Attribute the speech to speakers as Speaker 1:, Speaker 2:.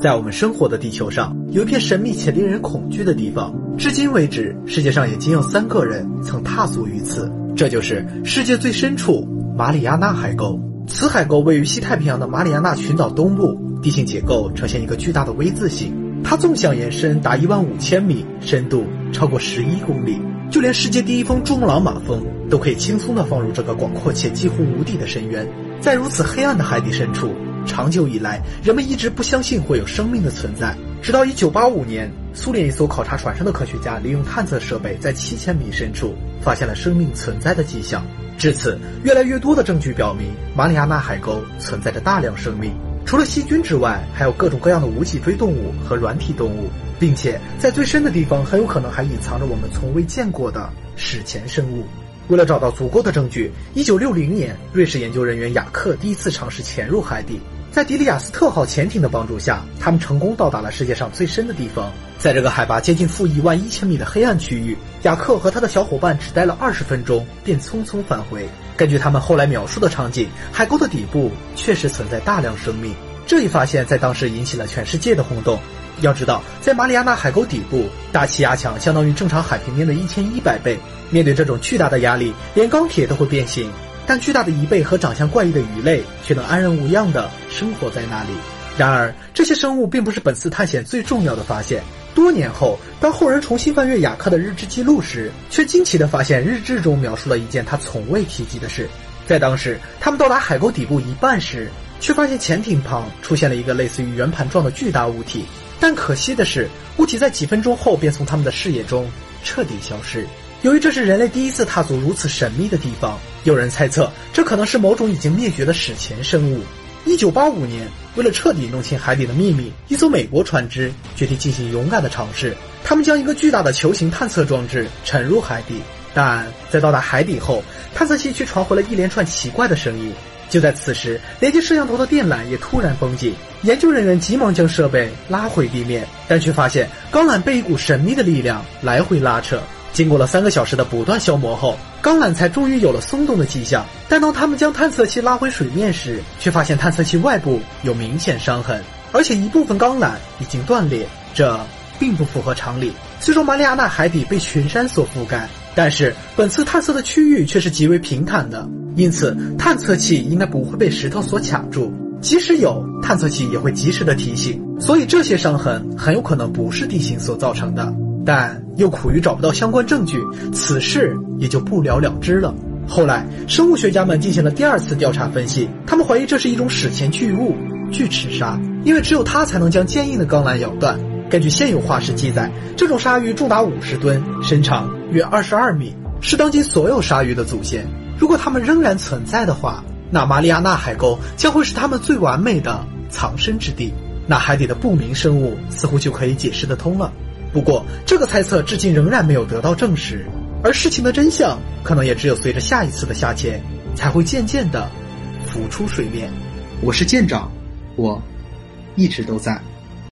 Speaker 1: 在我们生活的地球上，有一片神秘且令人恐惧的地方。至今为止，世界上也仅有三个人曾踏足于此。这就是世界最深处——马里亚纳海沟。此海沟位于西太平洋的马里亚纳群岛东部，地形结构呈现一个巨大的 V 字形。它纵向延伸达一万五千米，深度超过十一公里。就连世界第一峰珠穆朗玛峰都可以轻松地放入这个广阔且几乎无底的深渊。在如此黑暗的海底深处。长久以来，人们一直不相信会有生命的存在。直到1985年，苏联一艘考察船上的科学家利用探测设备，在7000米深处发现了生命存在的迹象。至此，越来越多的证据表明，马里亚纳海沟存在着大量生命。除了细菌之外，还有各种各样的无脊椎动物和软体动物，并且在最深的地方，很有可能还隐藏着我们从未见过的史前生物。为了找到足够的证据，1960年，瑞士研究人员雅克第一次尝试潜入海底。在迪里亚斯特号潜艇的帮助下，他们成功到达了世界上最深的地方。在这个海拔接近负一万一千米的黑暗区域，雅克和他的小伙伴只待了二十分钟，便匆匆返回。根据他们后来描述的场景，海沟的底部确实存在大量生命。这一发现，在当时引起了全世界的轰动。要知道，在马里亚纳海沟底部，大气压强相当于正常海平面的一千一百倍。面对这种巨大的压力，连钢铁都会变形。但巨大的贻贝和长相怪异的鱼类却能安然无恙地生活在那里。然而，这些生物并不是本次探险最重要的发现。多年后，当后人重新翻阅雅克的日志记录时，却惊奇地发现日志中描述了一件他从未提及的事。在当时，他们到达海沟底部一半时，却发现潜艇旁出现了一个类似于圆盘状的巨大物体。但可惜的是，物体在几分钟后便从他们的视野中彻底消失。由于这是人类第一次踏足如此神秘的地方，有人猜测这可能是某种已经灭绝的史前生物。一九八五年，为了彻底弄清海底的秘密，一艘美国船只决定进行勇敢的尝试。他们将一个巨大的球形探测装置沉入海底，但在到达海底后，探测器却传回了一连串奇怪的声音。就在此时，连接摄像头的电缆也突然绷紧，研究人员急忙将设备拉回地面，但却发现钢缆被一股神秘的力量来回拉扯。经过了三个小时的不断消磨后，钢缆才终于有了松动的迹象。但当他们将探测器拉回水面时，却发现探测器外部有明显伤痕，而且一部分钢缆已经断裂。这并不符合常理。虽说马里亚纳海底被群山所覆盖，但是本次探测的区域却是极为平坦的，因此探测器应该不会被石头所卡住。即使有，探测器也会及时的提醒。所以这些伤痕很有可能不是地形所造成的。但又苦于找不到相关证据，此事也就不了了之了。后来，生物学家们进行了第二次调查分析，他们怀疑这是一种史前巨物——巨齿鲨，因为只有它才能将坚硬的钢缆咬断。根据现有化石记载，这种鲨鱼重达五十吨，身长约二十二米，是当今所有鲨鱼的祖先。如果它们仍然存在的话，那马里亚纳海沟将会是它们最完美的藏身之地。那海底的不明生物似乎就可以解释得通了。不过，这个猜测至今仍然没有得到证实，而事情的真相可能也只有随着下一次的下潜，才会渐渐的浮出水面。我是舰长，我一直都在。